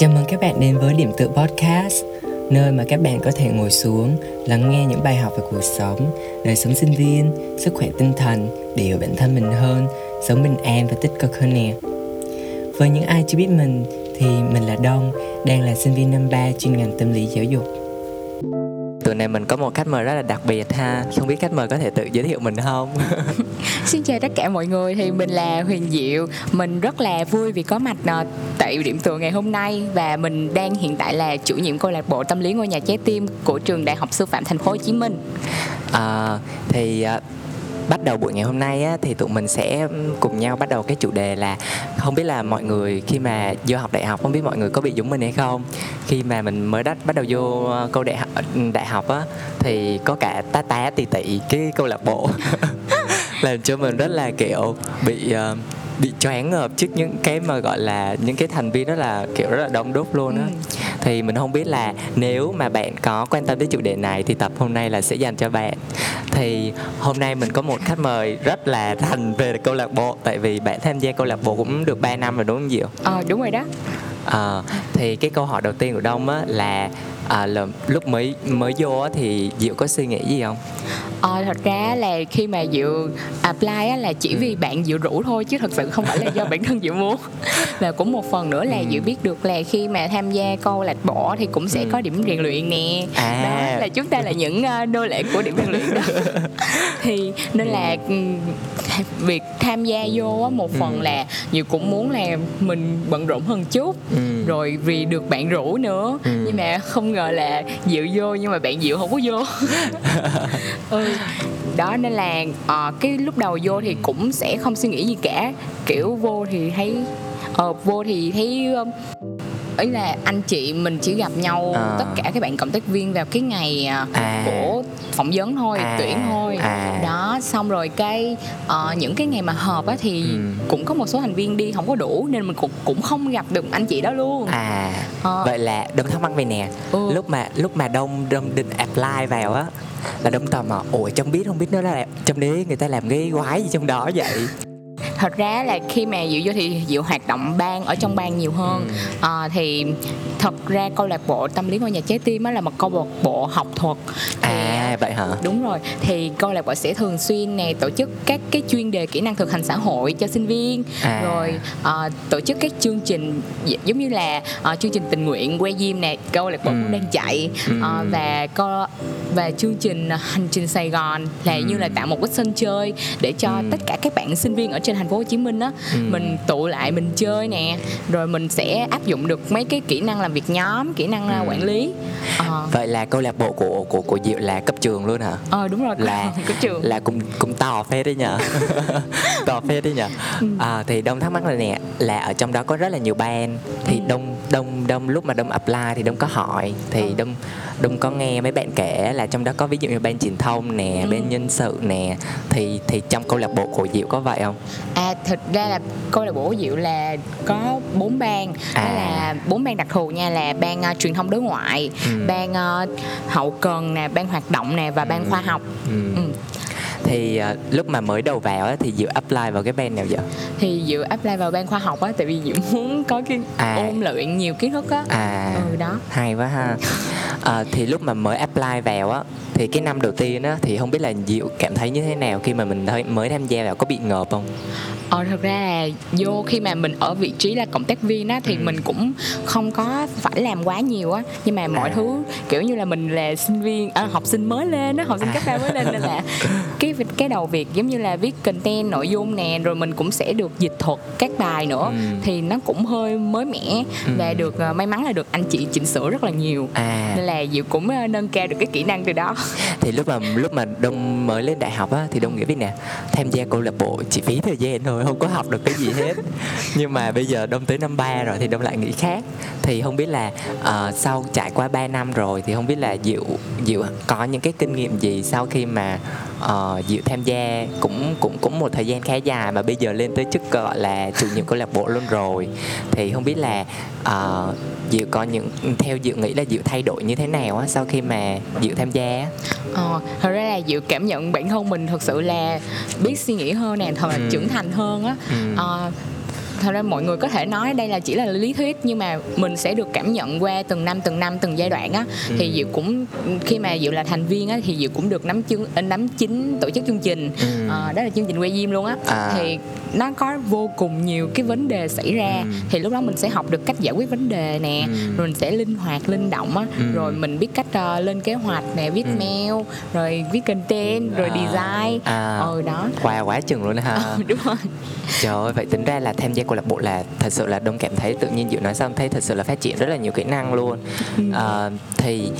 Chào mừng các bạn đến với Điểm Tựa Podcast, Nơi mà các bạn có thể ngồi xuống, Lắng nghe những bài học về cuộc sống, Đời sống sinh viên, Sức khỏe tinh thần, Để hiểu bản thân mình hơn, Sống bình an và tích cực hơn nè. Với những ai chưa biết mình Thì mình là Đông, Đang là sinh viên năm 3 chuyên ngành tâm lý giáo dục. Tuần này mình có một khách mời rất là đặc biệt ha. Không biết khách mời có thể tự giới thiệu mình không? Xin chào tất cả mọi người. Thì mình là Huyền Diệu. Mình rất là vui vì có mặt ờ, tại điểm tựa ngày hôm nay. Và mình đang hiện tại là chủ nhiệm câu lạc bộ tâm lý ngôi nhà trái tim của trường Đại học Sư phạm Thành phố Hồ Chí Minh. À, Thì à, bắt đầu buổi ngày hôm nay á, thì tụi mình sẽ cùng nhau bắt đầu cái chủ đề là không biết là mọi người khi mà vô học đại học không biết mọi người có bị giống mình hay không? Khi mà mình mới đắt bắt đầu vô ờ, câu đại học đại học á thì có cả tá tá tì tị cái câu lạc bộ. Làm cho mình rất là kiểu bị uh, bị choáng ngợp trước những cái mà gọi là những cái thành viên đó là kiểu rất là đông đúc luôn á ừ. thì mình không biết là nếu mà bạn có quan tâm đến chủ đề này thì tập hôm nay là sẽ dành cho bạn thì hôm nay mình có một khách mời rất là thành về câu lạc bộ tại vì bạn tham gia câu lạc bộ cũng được 3 năm rồi đúng không Diệu? Ờ à, đúng rồi đó. À, thì cái câu hỏi đầu tiên của Đông á là à, là lúc mới mới vô thì Diệu có suy nghĩ gì không? Ờ, thật ra là khi mà Diệu apply á, là chỉ vì ừ. bạn Diệu rủ thôi chứ thật sự không phải là do bản thân Diệu muốn. Và cũng một phần nữa là ừ. Diệu biết được là khi mà tham gia câu lạc bộ thì cũng sẽ ừ. có điểm rèn luyện nè. À. đó là chúng ta là những uh, nô lệ của điểm rèn luyện đó. Thì nên là việc tham gia vô á, một phần là Diệu cũng muốn là mình bận rộn hơn chút rồi vì được bạn rủ nữa. Nhưng mà không ngờ là Diệu vô nhưng mà bạn Diệu không có vô. Ừ đó nên là uh, cái lúc đầu vô thì cũng sẽ không suy nghĩ gì cả kiểu vô thì thấy uh, vô thì thấy uh, ý là anh chị mình chỉ gặp nhau à. tất cả các bạn cộng tác viên vào cái ngày à. à. của phỏng vấn thôi à. tuyển thôi à. đó xong rồi cái uh, những cái ngày mà họp á thì ừ. cũng có một số thành viên đi không có đủ nên mình cũng cũng không gặp được anh chị đó luôn à à. vậy là đông thắc mắc về nè ừ. lúc mà lúc mà đông đông định apply vào á là đông tò mò ủa trong biết không biết nó là trong đấy người ta làm cái quái gì trong đó vậy thật ra là khi mà diệu vô thì diệu hoạt động ban ở trong ban nhiều hơn ừ. à, thì thật ra câu lạc bộ tâm lý ngôi nhà trái tim á là một câu lạc bộ học thuật thì, à vậy hả đúng rồi thì câu lạc bộ sẽ thường xuyên nè tổ chức các cái chuyên đề kỹ năng thực hành xã hội cho sinh viên à. rồi uh, tổ chức các chương trình giống như là uh, chương trình tình nguyện que diêm nè câu lạc bộ ừ. cũng đang chạy ừ. uh, và co và chương trình hành trình Sài Gòn là ừ. như là tạo một cái sân chơi để cho ừ. tất cả các bạn sinh viên ở trên thành phố Hồ Chí Minh á ừ. mình tụ lại mình chơi nè rồi mình sẽ áp dụng được mấy cái kỹ năng làm việc nhóm kỹ năng ừ. quản lý à. vậy là câu lạc bộ của của của Diệu là cấp trường luôn hả ờ đúng rồi là cấp trường là cũng cũng to phết đấy nhờ to phết đấy nhờ ừ. à, thì đông thắc mắc là nè là ở trong đó có rất là nhiều ban thì ừ. đông đông đông lúc mà đông apply thì đông có hỏi thì ừ. đông đông có nghe mấy bạn kể là trong đó có ví dụ như ban truyền thông nè ừ. bên nhân sự nè thì thì trong câu lạc bộ của diệu có vậy không à thực ra là câu lạc bộ của diệu là có bốn ban à. đó là bốn ban đặc thù nha là ban uh, truyền thông đối ngoại ừ. ban uh, hậu cần nè ban hoạt động nè và ban ừ. khoa học ừ. Ừ thì uh, lúc mà mới đầu vào á, thì diệu apply vào cái ban nào vậy? Thì diệu apply vào ban khoa học á tại vì diệu muốn có cái à. ôn luyện nhiều kiến thức á. À. Ừ đó. Hay quá ha. À, thì lúc mà mới apply vào á thì cái năm đầu tiên á thì không biết là diệu cảm thấy như thế nào khi mà mình mới tham gia vào có bị ngợp không? Ờ thật ra là vô khi mà mình ở vị trí là cộng tác viên á thì ừ. mình cũng không có phải làm quá nhiều á. Nhưng mà mọi à. thứ kiểu như là mình là sinh viên à, học sinh mới lên á học sinh cấp ba mới lên nên là cái cái đầu việc giống như là viết content nội dung nè rồi mình cũng sẽ được dịch thuật các bài nữa ừ. thì nó cũng hơi mới mẻ ừ. và được uh, may mắn là được anh chị chỉnh sửa rất là nhiều à. nên là diệu cũng uh, nâng cao được cái kỹ năng từ đó thì lúc mà lúc mà đông mới lên đại học á thì đông nghĩ biết nè tham gia câu lạc bộ chỉ phí thời gian thôi không có học được cái gì hết nhưng mà bây giờ đông tới năm ba rồi thì đông lại nghĩ khác thì không biết là uh, sau trải qua 3 năm rồi thì không biết là diệu diệu có những cái kinh nghiệm gì sau khi mà uh, diệu tham gia cũng cũng cũng một thời gian khá dài mà bây giờ lên tới chức gọi là chủ nhiệm câu lạc bộ luôn rồi thì không biết là uh, diệu có những theo diệu nghĩ là diệu thay đổi như thế nào á sau khi mà diệu tham gia ờ thật ra là diệu cảm nhận bản thân mình thật sự là biết suy nghĩ hơn nè thật là ừ. trưởng thành hơn á ừ. uh, thật ra mọi người có thể nói đây là chỉ là lý thuyết nhưng mà mình sẽ được cảm nhận qua từng năm từng năm từng giai đoạn á Ừ. thì diệu cũng khi mà diệu là thành viên á thì diệu cũng được nắm chứng nắm chính tổ chức chương trình Ừ. Ờ, đó là chương trình quay diêm luôn á À. thì nó có vô cùng nhiều cái vấn đề xảy ra Ừ. thì lúc đó mình sẽ học được cách giải quyết vấn đề nè Ừ. rồi mình sẽ linh hoạt linh động á Ừ. rồi mình biết cách ờ, lên kế hoạch nè viết Ừ. mail rồi viết content rồi À. design À. ừ đó Wow, quá chừng luôn ha đúng rồi Trời ơi, vậy tính ra là tham gia câu lạc bộ là thật sự là đông cảm thấy tự nhiên Diệu nói xong thấy thật sự là phát triển rất là nhiều kỹ năng luôn Ừ. Ờ, Thì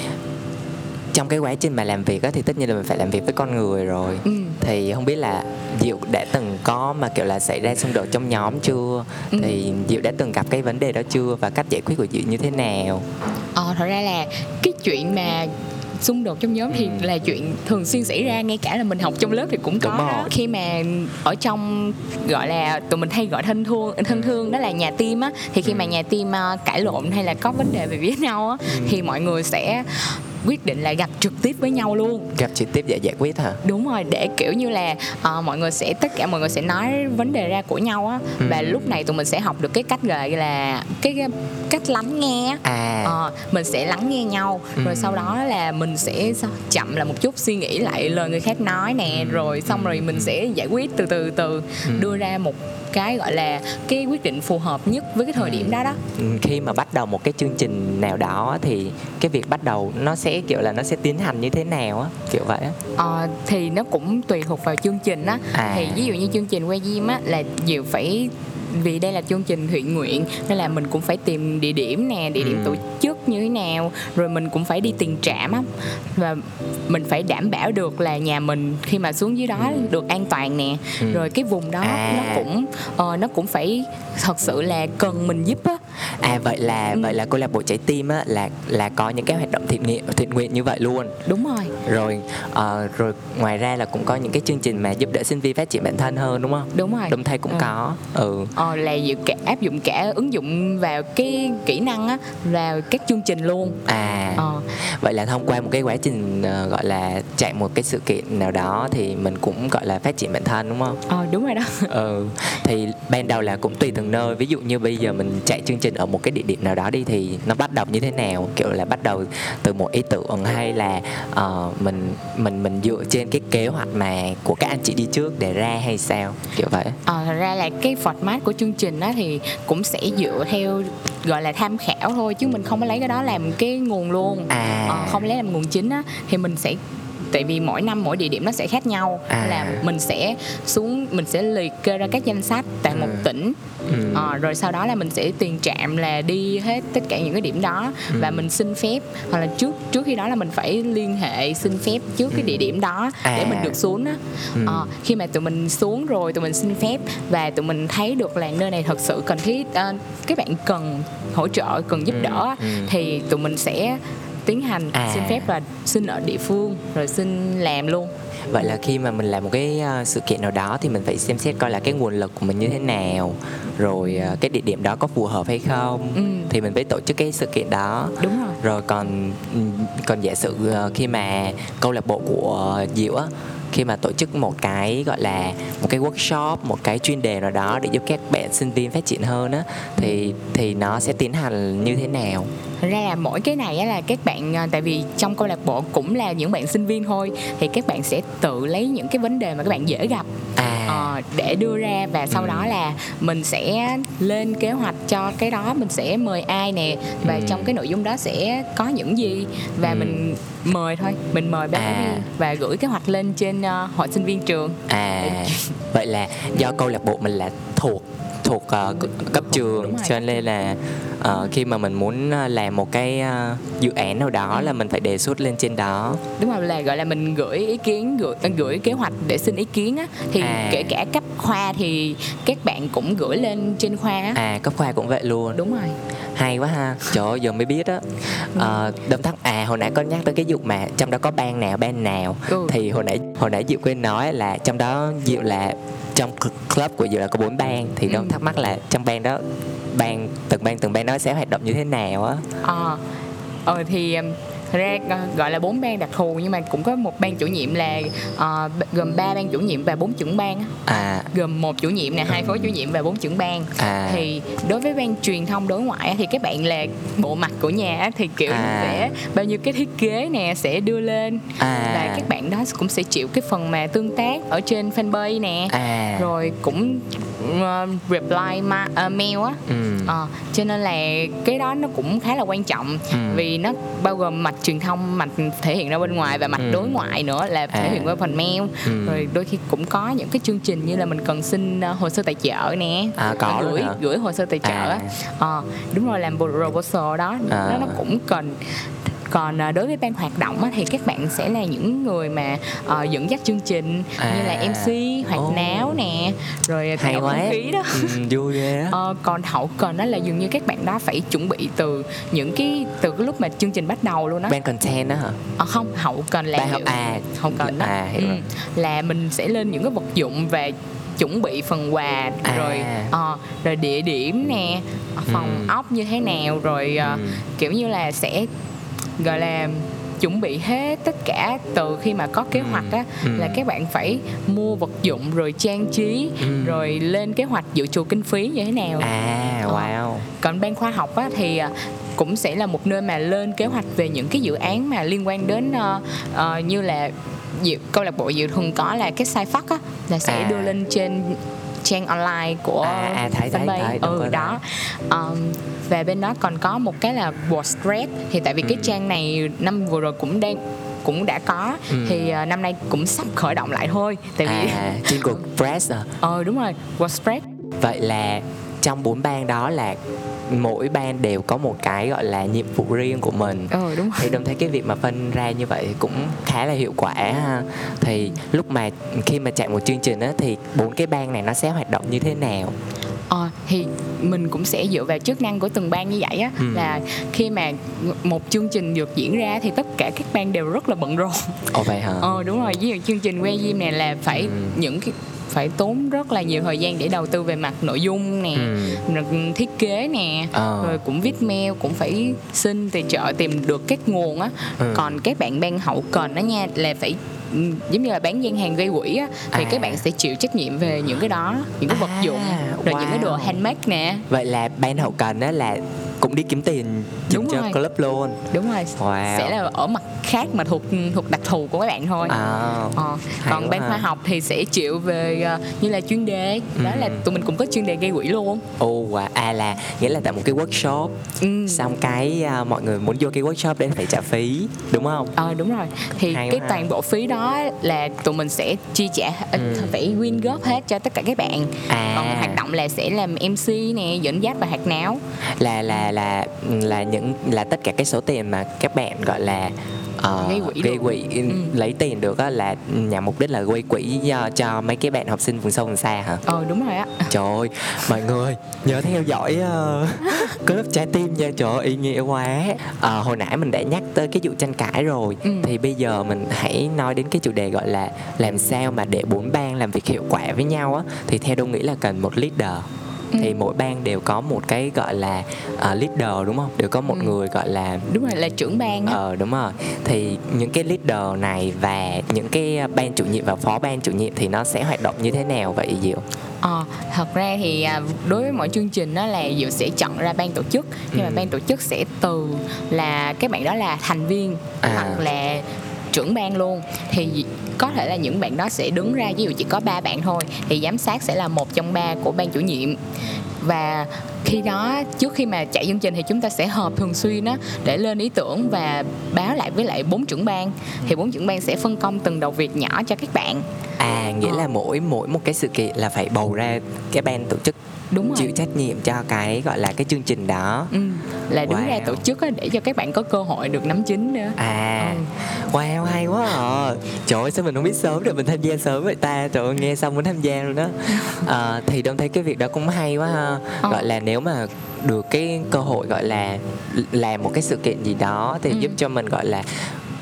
trong cái quá trình mà làm việc á, thì tất nhiên là mình phải làm việc với con người rồi ừ. thì không biết là Diệu đã từng có mà kiểu là xảy ra xung đột trong nhóm chưa Ừ. thì Diệu đã từng gặp cái vấn đề đó chưa và cách giải quyết của Diệu như thế nào Ờ, thật ra là cái chuyện mà xung đột trong nhóm thì Ừ. là chuyện thường xuyên xảy ra ngay cả là mình học trong lớp thì cũng có đó. khi mà ở trong gọi là tụi mình hay gọi thân thương thân thương đó là nhà team á thì khi mà Ừ. nhà team ờ, cãi lộn hay là có vấn đề về với nhau á Ừ. thì mọi người sẽ quyết định là gặp trực tiếp với nhau luôn gặp trực tiếp để giải quyết hả đúng rồi để kiểu như là ờ, mọi người sẽ tất cả mọi người sẽ nói vấn đề ra của nhau á Ừ. và lúc này tụi mình sẽ học được cái cách gọi là cái, cái cách lắng nghe à Ờ, mình sẽ lắng nghe nhau Ừ. rồi sau đó là mình sẽ chậm lại một chút suy nghĩ lại lời người khác nói nè Ừ. rồi xong rồi mình sẽ giải quyết từ từ từ Ừ. đưa ra một cái gọi là cái quyết định phù hợp nhất với cái thời Ừ. điểm đó đó Ừ, khi mà bắt đầu một cái chương trình nào đó thì cái việc bắt đầu nó sẽ kiểu là nó sẽ tiến hành như thế nào á kiểu vậy á Ờ, thì nó cũng tùy thuộc vào chương trình á À. thì ví dụ như chương trình quay diêm á là nhiều phải vì đây là chương trình thiện nguyện nên là mình cũng phải tìm địa điểm nè địa điểm Ừ. tổ chức như thế nào rồi mình cũng phải đi tiền trạm á và mình phải đảm bảo được là nhà mình khi mà xuống dưới đó được an toàn nè Ừ. rồi cái vùng đó À. nó cũng ờ, nó cũng phải thật sự là cần mình giúp á à vậy là Ừ. vậy là câu lạc bộ trái tim á là là có những cái hoạt động thiện nguyện thiện nguyện như vậy luôn đúng rồi rồi ờ, rồi ngoài ra là cũng có những cái chương trình mà giúp đỡ sinh viên phát triển bản thân hơn đúng không đúng rồi Đông thấy cũng Ừ. có ừ Ờ, là dự cả, áp dụng cả ứng dụng vào cái kỹ năng á vào các chương trình luôn. À. Ờ, vậy là thông qua một cái quá trình ờ, gọi là chạy một cái sự kiện nào đó thì mình cũng gọi là phát triển bản thân đúng không? Ờ, đúng rồi đó. Ừ. Thì ban đầu là cũng tùy từng nơi. Ví dụ như bây giờ mình chạy chương trình ở một cái địa điểm nào đó đi thì nó bắt đầu như thế nào? Kiểu là bắt đầu từ một ý tưởng hay là ờ, mình mình mình dựa trên cái kế hoạch mà của các anh chị đi trước để ra hay sao? Kiểu vậy. Ờ, thật ra là cái format của chương trình á thì cũng sẽ dựa theo gọi là tham khảo thôi chứ mình không có lấy cái đó làm cái nguồn luôn. À. Ờ, không lấy làm nguồn chính á thì mình sẽ tại vì mỗi năm mỗi địa điểm nó sẽ khác nhau À. là mình sẽ xuống mình sẽ liệt kê ra các danh sách tại một Ừ. tỉnh ừ. Ờ, rồi sau đó là mình sẽ tiền trạm là đi hết tất cả những cái điểm đó và Ừ. mình xin phép hoặc là trước trước khi đó là mình phải liên hệ xin phép trước cái Ừ. địa điểm đó để À. mình được xuống á Ừ. Ờ, khi mà tụi mình xuống rồi tụi mình xin phép và tụi mình thấy được là nơi này thật sự cần thiết ờ, các bạn cần hỗ trợ cần giúp Ừ. đỡ Ừ. thì tụi mình sẽ tiến hành. À. xin phép và xin ở địa phương rồi xin làm luôn. Vậy là khi mà mình làm một cái ờ, sự kiện nào đó thì mình phải xem xét coi là cái nguồn lực của mình như thế nào rồi ờ, cái địa điểm đó có phù hợp hay không ừ, thì mình mới tổ chức cái sự kiện đó. Đúng rồi. Rồi còn ừm, còn giả sử ờ, khi mà câu lạc bộ của Diệu á khi mà tổ chức một cái gọi là một cái workshop một cái chuyên đề nào đó để giúp các bạn sinh viên phát triển hơn á thì thì nó sẽ tiến hành như thế nào Thật ra là mỗi cái này là các bạn à, tại vì trong câu lạc bộ cũng là những bạn sinh viên thôi thì các bạn sẽ tự lấy những cái vấn đề mà các bạn dễ gặp à ờ, để đưa ra và sau Ừ. đó là mình sẽ lên kế hoạch cho cái đó mình sẽ mời ai nè và Ừ. trong cái nội dung đó sẽ có những gì và Ừ. mình mời thôi mình mời giáo À. và gửi kế hoạch lên trên ờ, hội sinh viên trường à vậy là do câu lạc bộ mình là thuộc thuộc ờ, cấp- trường. Cho nên là ờ, khi mà mình muốn ờ, làm một cái ờ, dự án nào đó là mình phải đề xuất lên trên đó. Đúng rồi là gọi là mình gửi ý kiến gửi gửi kế hoạch để xin ý kiến á. Thì À. kể cả cấp khoa thì các bạn cũng gửi lên trên khoa á. À cấp khoa cũng vậy luôn. Đúng rồi. Hay quá ha. Trời ơi giờ mới biết á. À, đâm thắc à hồi nãy có nhắc tới cái vụ mà trong đó có ban nào ban nào. Ừ. thì hồi nãy hồi nãy diệu quên nói là trong đó diệu là trong cl- club của diệu là có bốn ban thì đông Ừ. thắc mắc là trong ban đó ban từng ban từng ban đó sẽ hoạt động như thế nào á Ờ, ờ thì ra ờ, gọi là bốn ban đặc thù nhưng mà cũng có một ban chủ nhiệm là ờ, gồm ba ban chủ nhiệm và bốn trưởng ban à. Gồm một chủ nhiệm nè hai phó chủ nhiệm và bốn trưởng ban à. Thì đối với ban truyền thông đối ngoại thì các bạn là bộ mặt của nhà thì kiểu À. sẽ bao nhiêu cái thiết kế nè sẽ đưa lên. À. Và các bạn đó cũng sẽ chịu cái phần mà tương tác ở trên fanpage nè. À. Rồi cũng ờ, reply ma, ờ, mail á ừ. Ờ, cho nên là cái đó nó cũng khá là quan trọng Ừ. vì nó bao gồm mặt truyền thông mặt thể hiện ra bên ngoài và mặt Ừ. đối ngoại nữa là thể À. hiện qua phần mail Ừ. rồi đôi khi cũng có những cái chương trình như là mình cần xin hồ sơ tài trợ nè À, có gửi gửi hồ sơ tài trợ À. Ờ, đúng rồi làm proposal đó À. nó nó cũng cần còn à, đối với ban hoạt động á, thì các bạn sẽ là những người mà ờ, dẫn dắt chương trình như là À. MC hoạt Ồ. náo nè rồi tạo không khí đó ừ, vui ghê á Ờ, còn hậu cần đó là dường như các bạn đó phải chuẩn bị từ những cái từ cái lúc mà chương trình bắt đầu luôn đó ban content đó hả ờ, không hậu cần là ban à hậu cần đó à hiểu ừ, là mình sẽ lên những cái vật dụng và chuẩn bị phần quà À. rồi ờ, rồi địa điểm nè phòng Ừ. ốc như thế nào rồi Ừ. kiểu như là sẽ gọi là chuẩn bị hết tất cả từ khi mà có kế Ừ. hoạch á Ừ. là các bạn phải mua vật dụng rồi trang trí Ừ. rồi lên kế hoạch dự trù kinh phí như thế nào à Ờ. wow còn ban khoa học á, thì à, cũng sẽ là một nơi mà lên kế hoạch về những cái dự án mà liên quan đến ờ, ờ, như là dự, câu lạc bộ dự thường có là cái sai phát á là sẽ À. đưa lên trên trang online của À, à, thấy, thấy, thấy, đúng ừ đó um, và bên đó còn có một cái là WordPress thì tại vì cái Ừ. trang này năm vừa rồi cũng đang cũng đã có. Ừ. thì ờ, năm nay cũng sắp khởi động lại thôi. Tại vì à trên WordPress à? Ờ đúng rồi WordPress vậy là trong bốn ban đó là mỗi ban đều có một cái gọi là nhiệm vụ riêng của mình. Ờ đúng rồi. Thì đồng thấy cái việc mà phân ra như vậy cũng khá là hiệu quả ha. Thì lúc mà khi mà chạy một chương trình á thì bốn cái ban này nó sẽ hoạt động như thế nào Ờ, thì mình cũng sẽ dựa vào chức năng của từng ban như vậy á Ừ. là khi mà một chương trình được diễn ra thì tất cả các ban đều rất là bận rộn. ồ vậy hả Ờ đúng rồi, ví dụ chương trình que diêm này là phải Ừ. những cái phải tốn rất là nhiều thời gian để đầu tư về mặt nội dung nè, ừ. thiết kế nè, Ờ. rồi cũng viết mail cũng phải xin tài trợ tìm được các nguồn á. Ừ. Còn các bạn ban hậu cần đó nha là phải giống như là bán gian hàng gây quỹ á thì À. các bạn sẽ chịu trách nhiệm về những cái đó những cái vật À, dụng rồi những cái đồ wow. handmade nè vậy là ban hậu cần á là cũng đi kiếm tiền dùm cho rồi. club luôn. Đúng rồi. Wow. Sẽ là ở mặt khác mà thuộc thuộc đặc thù của các bạn thôi. À, Ờ, còn ban khoa học thì sẽ chịu về ờ, như là chuyên đề. Đó Ừ. là tụi mình cũng có chuyên đề gây quỹ luôn. Ồ wow. à là nghĩa là tại một cái workshop. Ừ. xong cái à, mọi người muốn vô cái workshop đấy phải trả phí đúng không? Ờ đúng rồi. Thì Hay cái ha. toàn bộ phí đó là tụi mình sẽ chi trả ờ, Ừ. phải quyên góp hết cho tất cả các bạn. À. Còn hoạt động là sẽ làm MC nè dẫn dắt và hạt náo. Là là là là những là tất cả cái số tiền mà các bạn gọi là ờ, Gây quỹ gây quỹ Ừ. lấy tiền được á là nhằm mục đích là gây quỹ cho, cho mấy cái bạn học sinh vùng sâu vùng xa hả? Ờ đúng rồi á. Trời ơi mọi người nhớ theo dõi uh, club trái tim nha. Trời ơi ý nghĩa quá. Ờ, hồi nãy mình đã nhắc tới cái vụ tranh cãi rồi. Ừ. thì bây giờ mình hãy nói đến cái chủ đề gọi là làm sao mà để bốn bang làm việc hiệu quả với nhau á. Thì theo tôi nghĩ là cần một leader Ừ. thì mỗi bang đều có một cái gọi là ờ, leader đúng không đều có một Ừ. người gọi là đúng rồi là trưởng ban á ờ đúng rồi thì những cái leader này và những cái ban chủ nhiệm và phó ban chủ nhiệm thì nó sẽ hoạt động như thế nào vậy diệu Ờ, thật ra thì à, đối với mỗi chương trình đó là Diệu sẽ chọn ra ban tổ chức nhưng mà Ừ. ban tổ chức sẽ từ là các bạn đó là thành viên À. hoặc là trưởng ban luôn. Thì có thể là những bạn đó sẽ đứng ra, ví dụ chỉ có ba bạn thôi, thì giám sát sẽ là một trong ba của ban chủ nhiệm. Và khi đó trước khi mà chạy chương trình thì chúng ta sẽ họp thường xuyên đó để lên ý tưởng và báo lại với lại bốn trưởng ban thì bốn trưởng ban sẽ phân công từng đầu việc nhỏ cho các bạn À nghĩa Ờ. là mỗi mỗi một cái sự kiện là phải bầu ra cái ban tổ chức đúng rồi chịu trách nhiệm cho cái gọi là cái chương trình đó. Ừ, là đứng ra Wow. tổ chức á, để cho các bạn có cơ hội được nắm chính nữa À, Ừ. wow hay quá à. Trời ơi sao mình không biết sớm được mình tham gia sớm vậy ta. Trời ơi nghe xong muốn tham gia luôn đó. À, thì đông thấy cái việc đó cũng hay quá ha. Ờ. Gọi là nếu mà được cái cơ hội gọi là làm một cái sự kiện gì đó thì Ừ. giúp cho mình gọi là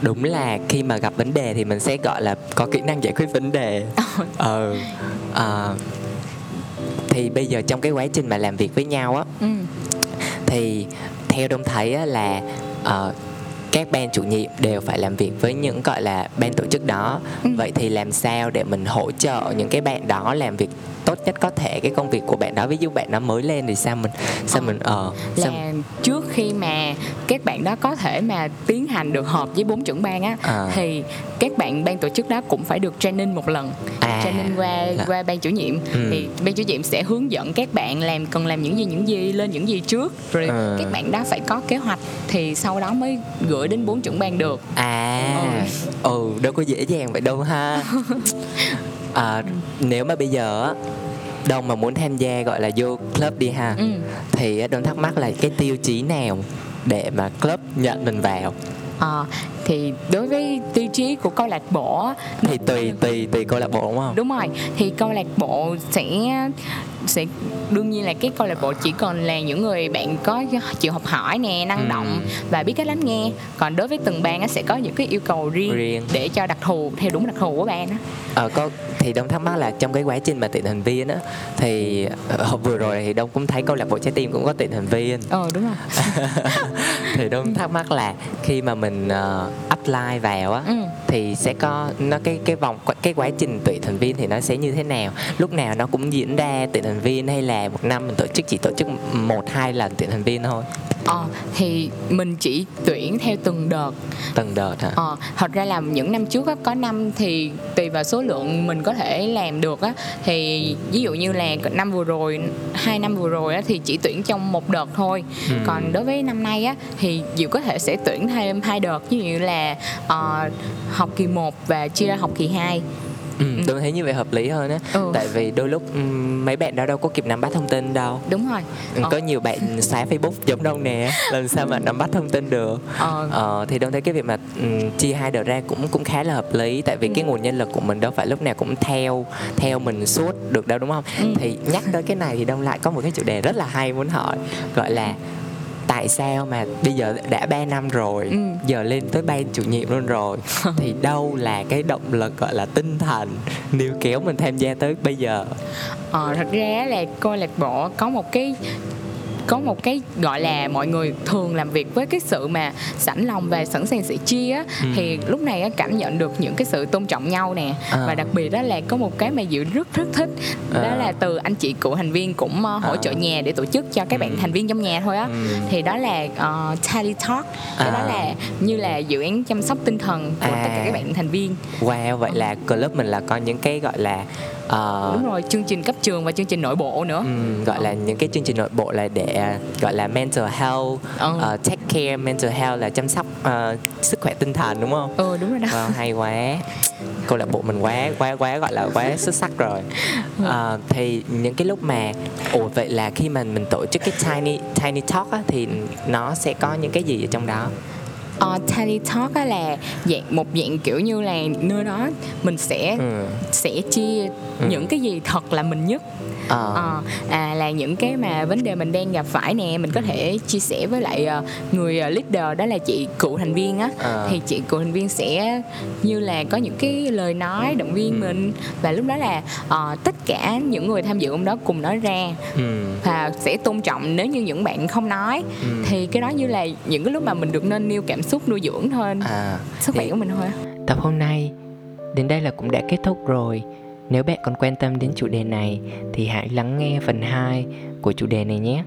đúng là khi mà gặp vấn đề thì mình sẽ gọi là có kỹ năng giải quyết vấn đề ờ ờ. thì bây giờ trong cái quá trình mà làm việc với nhau á ừ. thì theo đông thấy á là ờ, các ban chủ nhiệm đều phải làm việc với những gọi là ban tổ chức đó Ừ. vậy thì làm sao để mình hỗ trợ những cái bạn đó làm việc tốt nhất có thể cái công việc của bạn đó ví dụ bạn đó mới lên thì sao mình sao Ờ. mình ờ sao là trước khi mà các bạn đó có thể mà tiến hành được họp với bốn trưởng ban á À. thì các bạn ban tổ chức đó cũng phải được training một lần À, training qua là- qua ban chủ nhiệm Ừ. thì ban chủ nhiệm sẽ hướng dẫn các bạn làm cần làm những gì những gì lên những gì trước rồi Ừ. các bạn đó phải có kế hoạch thì sau đó mới gửi đến bốn trưởng ban được à ừ đâu có dễ dàng vậy đâu ha à, nếu mà bây giờ đông mà muốn tham gia gọi là vô club đi ha ừ. thì đông thắc mắc là cái tiêu chí nào để mà club nhận mình vào Ờ, thì đối với tiêu chí của câu lạc bộ thì tùy tùy tùy câu lạc bộ đúng không đúng rồi thì câu lạc bộ sẽ sẽ đương nhiên là cái câu lạc bộ chỉ còn là những người bạn có chịu học hỏi nè năng Ừ. động và biết cách lắng nghe còn đối với từng ban á, sẽ có những cái yêu cầu riêng, Riêng. để cho đặc thù theo đúng đặc thù của ban á Ờ, có thì đông thắc mắc là trong cái quá trình mà tuyển thành viên á thì ờ, vừa rồi thì đông cũng thấy câu lạc bộ trái tim cũng có tuyển thành viên ờ đúng rồi thì đông thắc mắc là khi mà mình ờ, apply vào á ừ thì sẽ có, nó cái cái vòng cái quá trình tuyển thành viên thì nó sẽ như thế nào? Lúc nào nó cũng diễn ra tuyển thành viên hay là một năm mình tổ chức, chỉ tổ chức một, hai lần tuyển thành viên thôi? Ờ, thì mình chỉ tuyển theo từng đợt. Từng đợt hả? Ờ, thật ra là những năm trước á, có năm thì tùy vào số lượng mình có thể làm được á. Thì ví dụ như là năm vừa rồi hai năm vừa rồi á, thì chỉ tuyển trong một đợt thôi. Ừ. còn đối với năm nay á thì Diệu có thể sẽ tuyển thêm hai đợt ví dụ như là ờ, học kỳ 1 và chia ra học kỳ 2 ừ, tôi thấy như vậy hợp lý hơn á. Ừ. tại vì đôi lúc ừm, mấy bạn đó đâu có kịp nắm bắt thông tin đâu. Đúng rồi. Ừ, Ờ. có nhiều bạn xóa Facebook giống đâu nè làm sao mà nắm bắt thông tin được. Ờ, ờ, thì đông thấy cái việc mà ừm, chia hai đợt ra cũng cũng khá là hợp lý. Tại vì cái nguồn nhân lực của mình đâu phải lúc nào cũng theo theo mình suốt được đâu đúng không? Ừ. thì nhắc tới cái này thì đông lại có một cái chủ đề rất là hay muốn hỏi gọi là tại sao mà bây giờ đã 3 năm rồi Ừ. giờ lên tới ban chủ nhiệm luôn rồi thì đâu là cái động lực gọi là tinh thần níu kéo mình tham gia tới bây giờ Ờ, thật ra là câu lạc bộ có một cái có một cái gọi là mọi người thường làm việc với cái sự mà sẵn lòng và sẵn sàng sẽ chia á, Ừ. thì lúc này á, cảm nhận được những cái sự tôn trọng nhau nè À. và đặc biệt đó là có một cái mà dự rất rất thích đó À. là từ anh chị cựu thành viên cũng ờ, hỗ À. trợ nhà để tổ chức cho các bạn Ừ. thành viên trong nhà thôi á Ừ. thì đó là uh, Tally Talk cái đó À. là như là dự án chăm sóc tinh thần của À. tất cả các bạn thành viên Wow, vậy là club mình là có những cái gọi là ờ, đúng rồi chương trình cấp trường và chương trình nội bộ nữa ừm, gọi là những cái chương trình nội bộ là để gọi là mental health, Ừ. ờ, take care mental health là chăm sóc ờ, sức khỏe tinh thần đúng không? ừ đúng rồi đó Wow, hay quá. Câu lạc bộ mình quá quá quá gọi là quá xuất sắc rồi. Ờ, thì những cái lúc mà ủa vậy là khi mà mình tổ chức cái tiny tiny talk á, thì nó sẽ có những cái gì ở trong đó? Uh, Tally Talk á là dạng một dạng kiểu như là nơi đó mình sẽ Ừ. sẽ chia Ừ. những cái gì thật là mình nhất Ờ. Ờ, à là những cái mà vấn đề mình đang gặp phải nè mình có thể chia sẻ với lại ờ, người leader đó là chị cựu thành viên á Ờ. thì chị cựu thành viên sẽ như là có những cái lời nói động viên Ừ. mình và lúc đó là ờ, tất cả những người tham dự hôm đó cùng nói ra Ừ. và sẽ tôn trọng nếu như những bạn không nói Ừ. thì cái đó như là những cái lúc mà mình được nên nêu cảm xúc nuôi dưỡng thôi À, sức khỏe của mình thôi. Tập hôm nay đến đây là cũng đã kết thúc rồi. Nếu bạn còn quan tâm đến chủ đề này, thì hãy lắng nghe phần 2 của chủ đề này nhé.